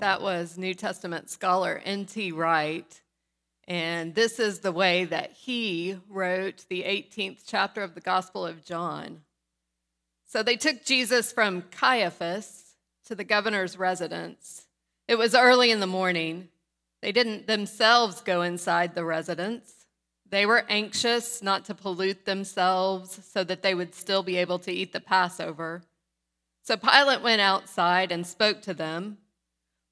That was New Testament scholar N.T. Wright. And this is the way that he wrote the 18th chapter of the Gospel of John. So they took Jesus from Caiaphas to the governor's residence. It was early in the morning. They didn't themselves go inside the residence. They were anxious not to pollute themselves so that they would still be able to eat the Passover. So Pilate went outside and spoke to them.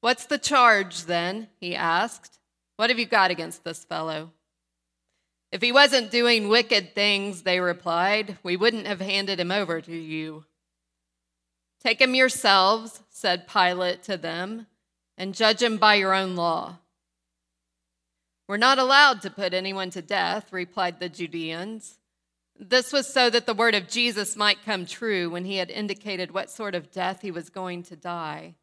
What's the charge then? He asked. What have you got against this fellow? If he wasn't doing wicked things, they replied, we wouldn't have handed him over to you. Take him yourselves, said Pilate to them, and judge him by your own law. We're not allowed to put anyone to death, replied the Judeans. This was so that the word of Jesus might come true when he had indicated what sort of death he was going to die.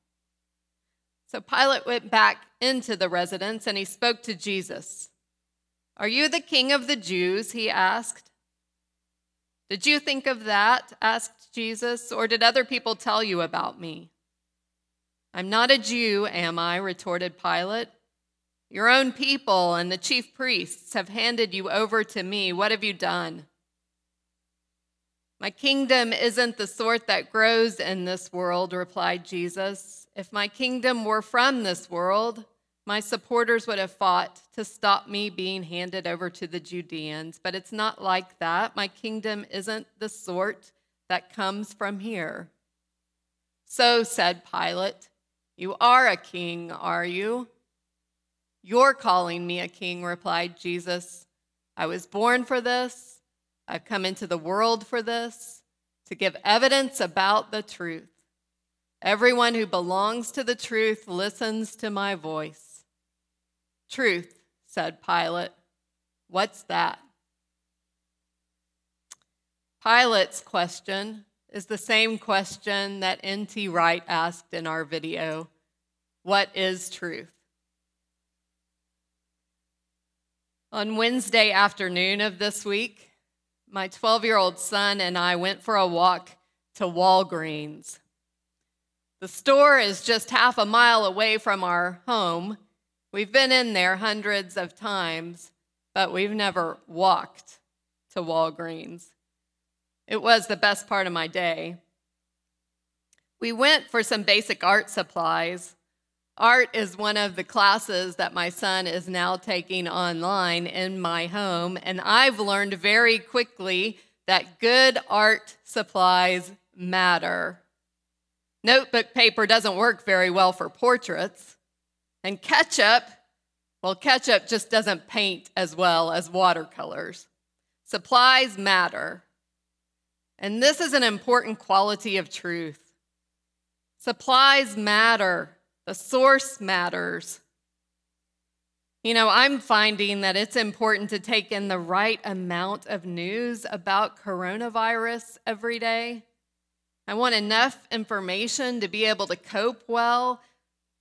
So Pilate went back into the residence and he spoke to Jesus. Are you the king of the Jews? He asked. Did you think of that? asked Jesus, or did other people tell you about me? I'm not a Jew, am I? retorted Pilate. Your own people and the chief priests have handed you over to me. What have you done? My kingdom isn't the sort that grows in this world, replied Jesus. If my kingdom were from this world, my supporters would have fought to stop me being handed over to the Judeans, but it's not like that. My kingdom isn't the sort that comes from here. So said Pilate, You are a king, are you? You're calling me a king, replied Jesus. I was born for this. I've come into the world for this, to give evidence about the truth. Everyone who belongs to the truth listens to my voice. Truth, said Pilate. What's that? Pilate's question is the same question that N.T. Wright asked in our video What is truth? On Wednesday afternoon of this week, my 12 year old son and I went for a walk to Walgreens. The store is just half a mile away from our home. We've been in there hundreds of times, but we've never walked to Walgreens. It was the best part of my day. We went for some basic art supplies Art is one of the classes that my son is now taking online in my home, and I've learned very quickly that good art supplies matter. Notebook paper doesn't work very well for portraits, and ketchup, well, ketchup just doesn't paint as well as watercolors. Supplies matter. And this is an important quality of truth. Supplies matter. The source matters. You know, I'm finding that it's important to take in the right amount of news about coronavirus every day. I want enough information to be able to cope well,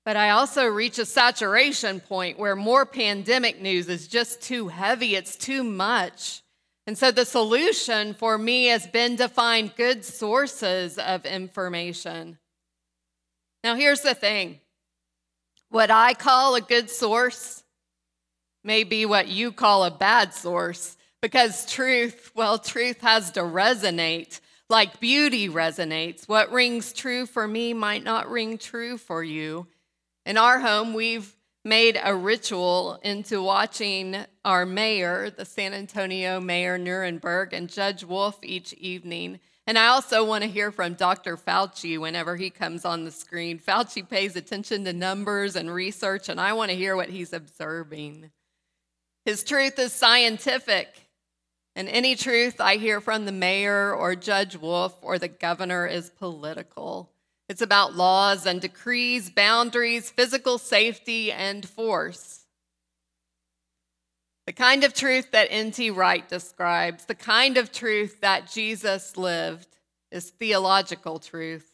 but I also reach a saturation point where more pandemic news is just too heavy, it's too much. And so the solution for me has been to find good sources of information. Now, here's the thing what I call a good source may be what you call a bad source because truth, well, truth has to resonate like beauty resonates. What rings true for me might not ring true for you. In our home, we've made a ritual into watching our mayor, the San Antonio Mayor Nirenberg, and Judge Wolff each evening. And I also want to hear from Dr. Fauci whenever he comes on the screen. Fauci pays attention to numbers and research, and I want to hear what he's observing. His truth is scientific, and any truth I hear from the mayor or Judge Wolff or the governor is political. It's about laws and decrees, boundaries, physical safety, and force. The kind of truth that N.T. Wright describes, the kind of truth that Jesus lived, is theological truth.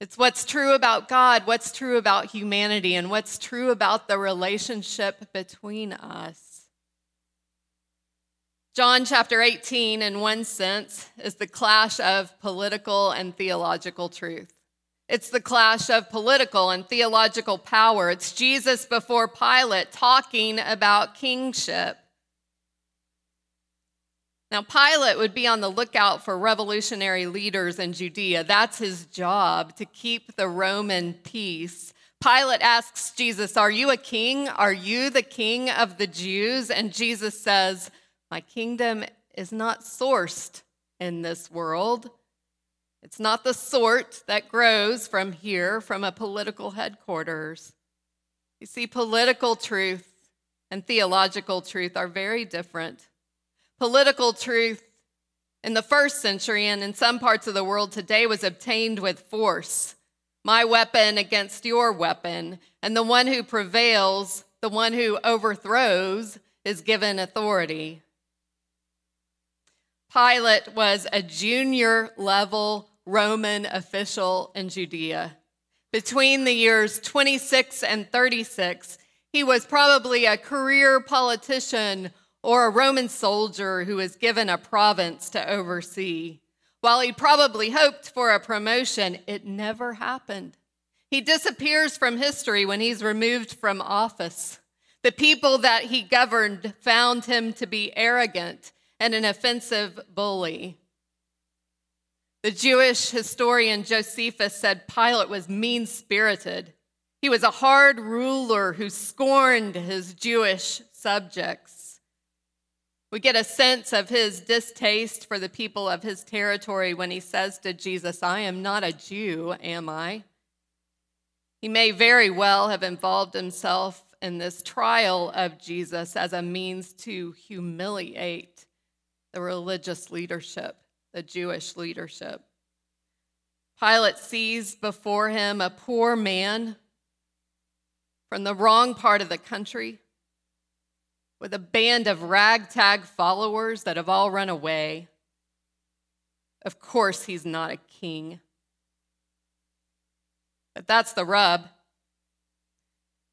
It's what's true about God, what's true about humanity, and what's true about the relationship between us. John chapter 18, in one sense, is the clash of political and theological truth. It's the clash of political and theological power. It's Jesus before Pilate talking about kingship. Now, Pilate would be on the lookout for revolutionary leaders in Judea. That's his job, to keep the Roman peace. Pilate asks Jesus, Are you a king? Are you the king of the Jews? And Jesus says, My kingdom is not sourced in this world. It's not the sort that grows from here, from a political headquarters. You see, political truth and theological truth are very different. Political truth in the first century and in some parts of the world today was obtained with force. My weapon against your weapon. And the one who prevails, the one who overthrows, is given authority. Pilate was a junior level Roman official in Judea. Between the years 26 and 36, he was probably a career politician or a Roman soldier who was given a province to oversee. While he probably hoped for a promotion, it never happened. He disappears from history when he's removed from office. The people that he governed found him to be arrogant and an offensive bully. The Jewish historian Josephus said Pilate was mean spirited. He was a hard ruler who scorned his Jewish subjects. We get a sense of his distaste for the people of his territory when he says to Jesus, I am not a Jew, am I? He may very well have involved himself in this trial of Jesus as a means to humiliate the religious leadership the Jewish leadership. Pilate sees before him a poor man from the wrong part of the country with a band of ragtag followers that have all run away. Of course, he's not a king. But that's the rub.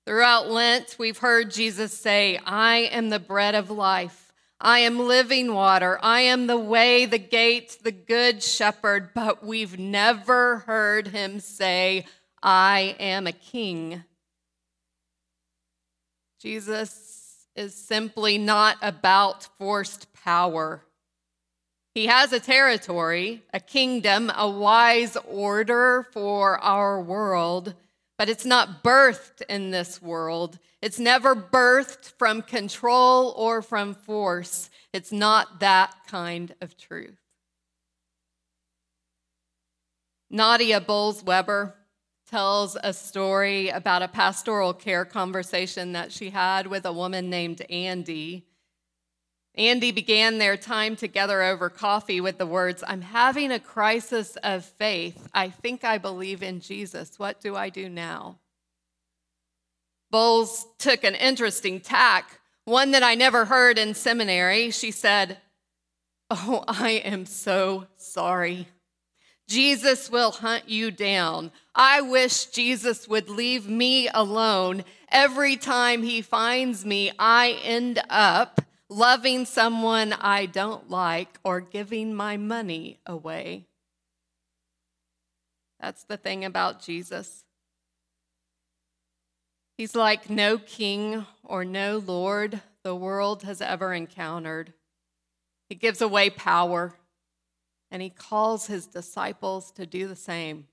Throughout Lent, we've heard Jesus say, I am the bread of life. I am living water. I am the way, the gate, the good shepherd. But we've never heard him say, I am a king. Jesus is simply not about forced power. He has a territory, a kingdom, a wise order for our world but it's not birthed in this world. It's never birthed from control or from force. It's not that kind of truth. Nadia Bolz-Weber tells a story about a pastoral care conversation that she had with a woman named Andy. Andy began their time together over coffee with the words, I'm having a crisis of faith. I think I believe in Jesus. What do I do now? Bolz took an interesting tack, one that I never heard in seminary. She said, Oh, I am so sorry. Jesus will hunt you down. I wish Jesus would leave me alone. Every time he finds me, I end up loving someone I don't like, or giving my money away. That's the thing about Jesus. He's like no king or no lord the world has ever encountered. He gives away power, and he calls his disciples to do the same.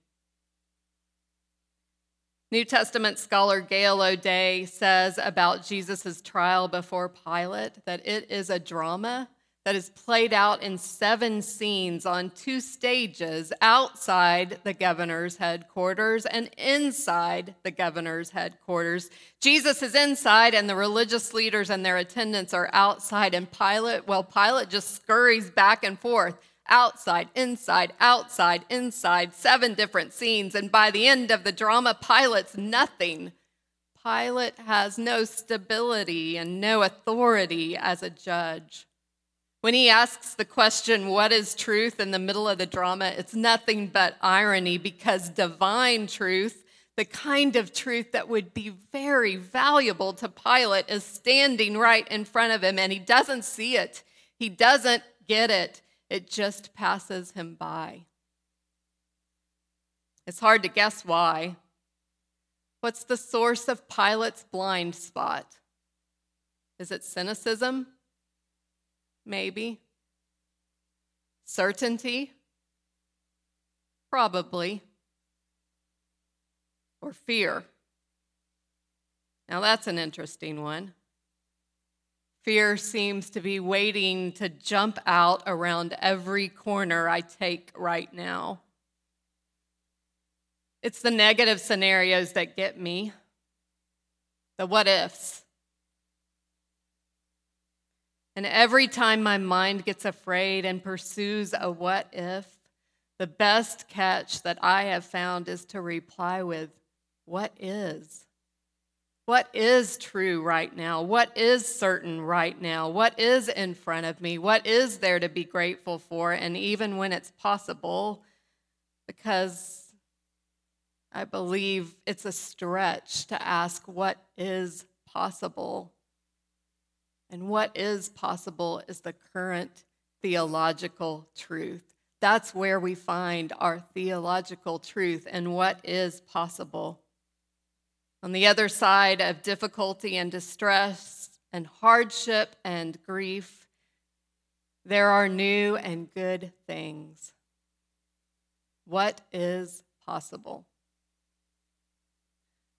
New Testament scholar Gail O'Day says about Jesus' trial before Pilate that it is a drama that is played out in seven scenes on two stages outside the governor's headquarters and inside the governor's headquarters. Jesus is inside, and the religious leaders and their attendants are outside. And Pilate, well, Pilate just scurries back and forth outside, inside, outside, inside, seven different scenes. And by the end of the drama, Pilate's nothing. Pilate has no stability and no authority as a judge. When he asks the question, What is truth in the middle of the drama? it's nothing but irony because divine truth, the kind of truth that would be very valuable to Pilate, is standing right in front of him and he doesn't see it. He doesn't get it. It just passes him by. It's hard to guess why. What's the source of Pilate's blind spot? Is it cynicism? Maybe. Certainty? Probably. Or fear? Now that's an interesting one. Fear seems to be waiting to jump out around every corner I take right now. It's the negative scenarios that get me, the what ifs. And every time my mind gets afraid and pursues a what if, the best catch that I have found is to reply with, What is? What is true right now? What is certain right now? What is in front of me? What is there to be grateful for? And even when it's possible, because I believe it's a stretch to ask what is possible. And what is possible is the current theological truth. That's where we find our theological truth and what is possible. On the other side of difficulty and distress and hardship and grief, there are new and good things. What is possible?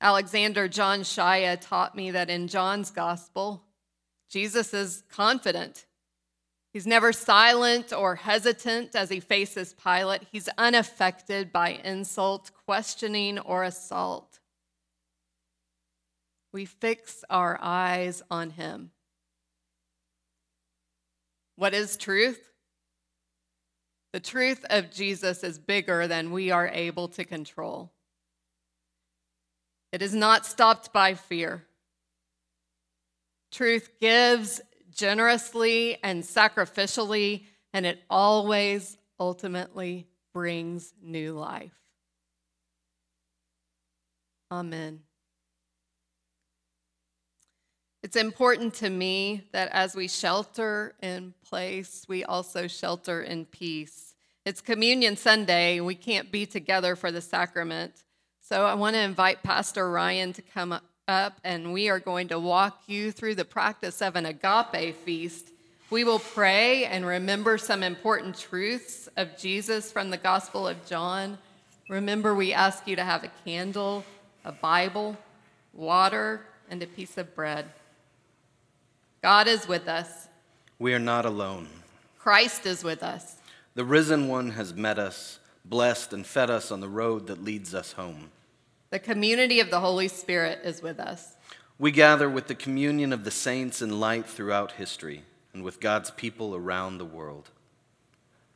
Alexander John Shaia taught me that in John's gospel, Jesus is confident. He's never silent or hesitant as he faces Pilate. He's unaffected by insult, questioning, or assault we fix our eyes on Him. What is truth? The truth of Jesus is bigger than we are able to control. It is not stopped by fear. Truth gives generously and sacrificially, and it always ultimately brings new life. Amen. It's important to me that as we shelter in place, we also shelter in peace. It's Communion Sunday. We can't be together for the sacrament. So I want to invite Pastor Ryan to come up, and we are going to walk you through the practice of an agape feast. We will pray and remember some important truths of Jesus from the Gospel of John. Remember, we ask you to have a candle, a Bible, water, and a piece of bread. God is with us. We are not alone. Christ is with us. The risen one has met us, blessed, and fed us on the road that leads us home. The community of the Holy Spirit is with us. We gather with the communion of the saints in light throughout history and with God's people around the world.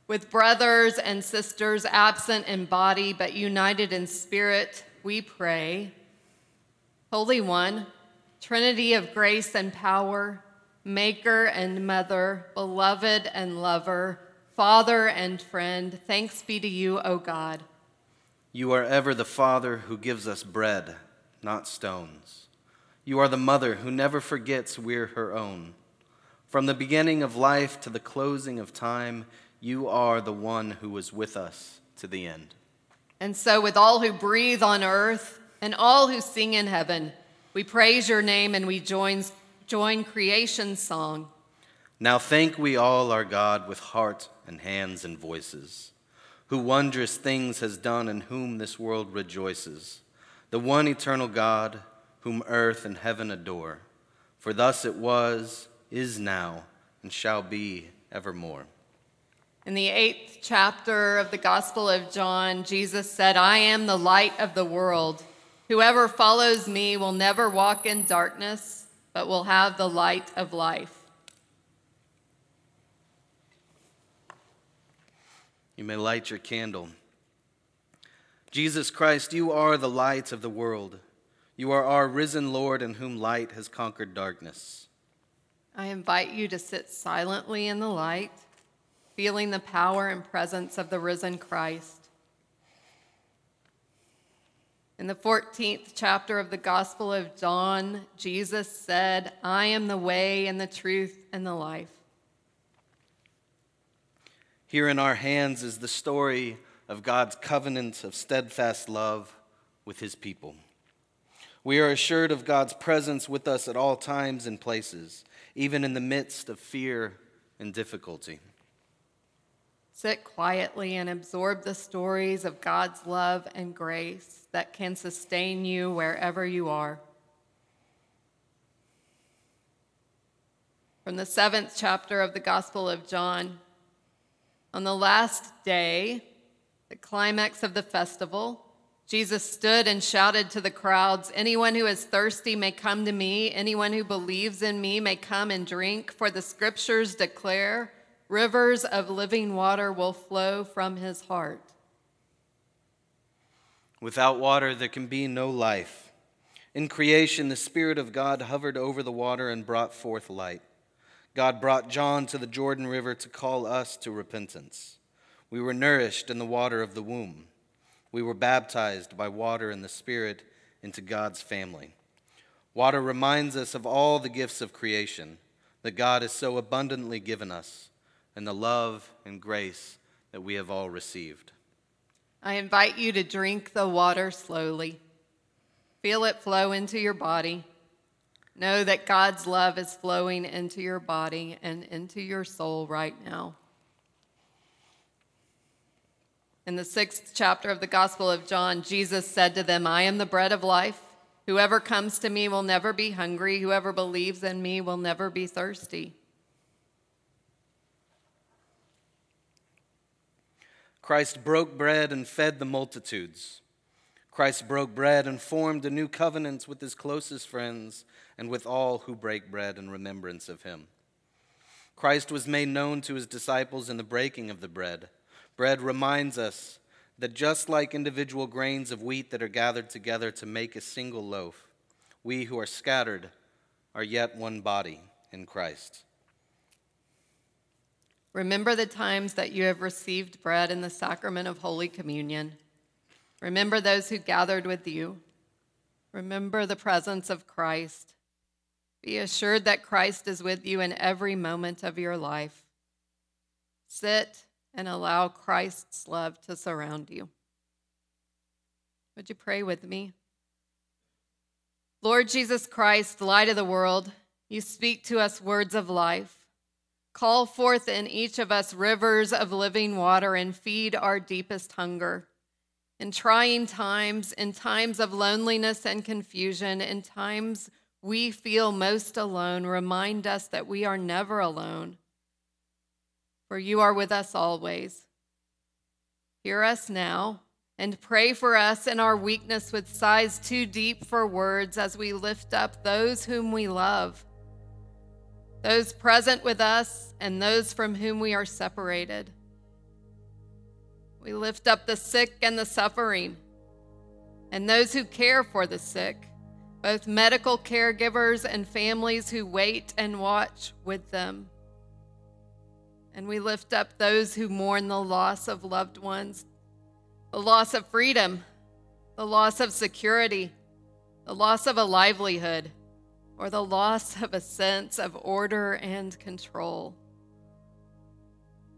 With brothers and sisters absent in body but united in spirit, we pray. Holy One, Trinity of grace and power, Maker and Mother, beloved and lover, Father and friend, thanks be to you, O God. You are ever the Father who gives us bread, not stones. You are the Mother who never forgets we're her own. From the beginning of life to the closing of time, you are the one who was with us to the end. And so, with all who breathe on earth and all who sing in heaven, we praise your name and we join join creation's song. Now thank we all our God with heart and hands and voices, who wondrous things has done and whom this world rejoices, the one eternal God, whom earth and heaven adore. For thus it was, is now, and shall be evermore. In the eighth chapter of the Gospel of John, Jesus said, I am the light of the world. Whoever follows me will never walk in darkness but will have the light of life. You may light your candle. Jesus Christ, you are the light of the world. You are our risen Lord in whom light has conquered darkness. I invite you to sit silently in the light, feeling the power and presence of the risen Christ. In the 14th chapter of the Gospel of John, Jesus said, I am the way and the truth and the life. Here in our hands is the story of God's covenant of steadfast love with his people. We are assured of God's presence with us at all times and places, even in the midst of fear and difficulty. Sit quietly and absorb the stories of God's love and grace that can sustain you wherever you are. From the seventh chapter of the Gospel of John. On the last day, the climax of the festival, Jesus stood and shouted to the crowds Anyone who is thirsty may come to me. Anyone who believes in me may come and drink, for the scriptures declare rivers of living water will flow from his heart. Without water, there can be no life. In creation, the Spirit of God hovered over the water and brought forth light. God brought John to the Jordan River to call us to repentance. We were nourished in the water of the womb. We were baptized by water and the Spirit into God's family. Water reminds us of all the gifts of creation that God has so abundantly given us and the love and grace that we have all received. I invite you to drink the water slowly. Feel it flow into your body. Know that God's love is flowing into your body and into your soul right now. In the sixth chapter of the Gospel of John, Jesus said to them, I am the bread of life. Whoever comes to me will never be hungry. Whoever believes in me will never be thirsty. Christ broke bread and fed the multitudes. Christ broke bread and formed a new covenant with his closest friends and with all who break bread in remembrance of him. Christ was made known to his disciples in the breaking of the bread. Bread reminds us that just like individual grains of wheat that are gathered together to make a single loaf, we who are scattered are yet one body in Christ. Remember the times that you have received bread in the sacrament of Holy Communion. Remember those who gathered with you. Remember the presence of Christ. Be assured that Christ is with you in every moment of your life. Sit and allow Christ's love to surround you. Would you pray with me? Lord Jesus Christ, light of the world, you speak to us words of life. Call forth in each of us rivers of living water and feed our deepest hunger. In trying times, in times of loneliness and confusion, in times we feel most alone, remind us that we are never alone for you are with us always. Hear us now and pray for us in our weakness with sighs too deep for words as we lift up those whom we love, those present with us and those from whom we are separated. We lift up the sick and the suffering and those who care for the sick, both medical caregivers and families who wait and watch with them. And we lift up those who mourn the loss of loved ones, the loss of freedom, the loss of security, the loss of a livelihood, or the loss of a sense of order and control.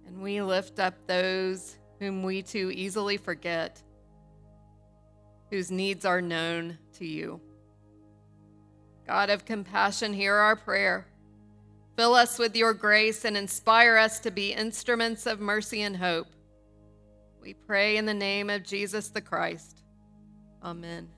And we lift up those whom we too easily forget, whose needs are known to you. God of compassion, hear our prayer. Fill us with your grace and inspire us to be instruments of mercy and hope. We pray in the name of Jesus the Christ. Amen.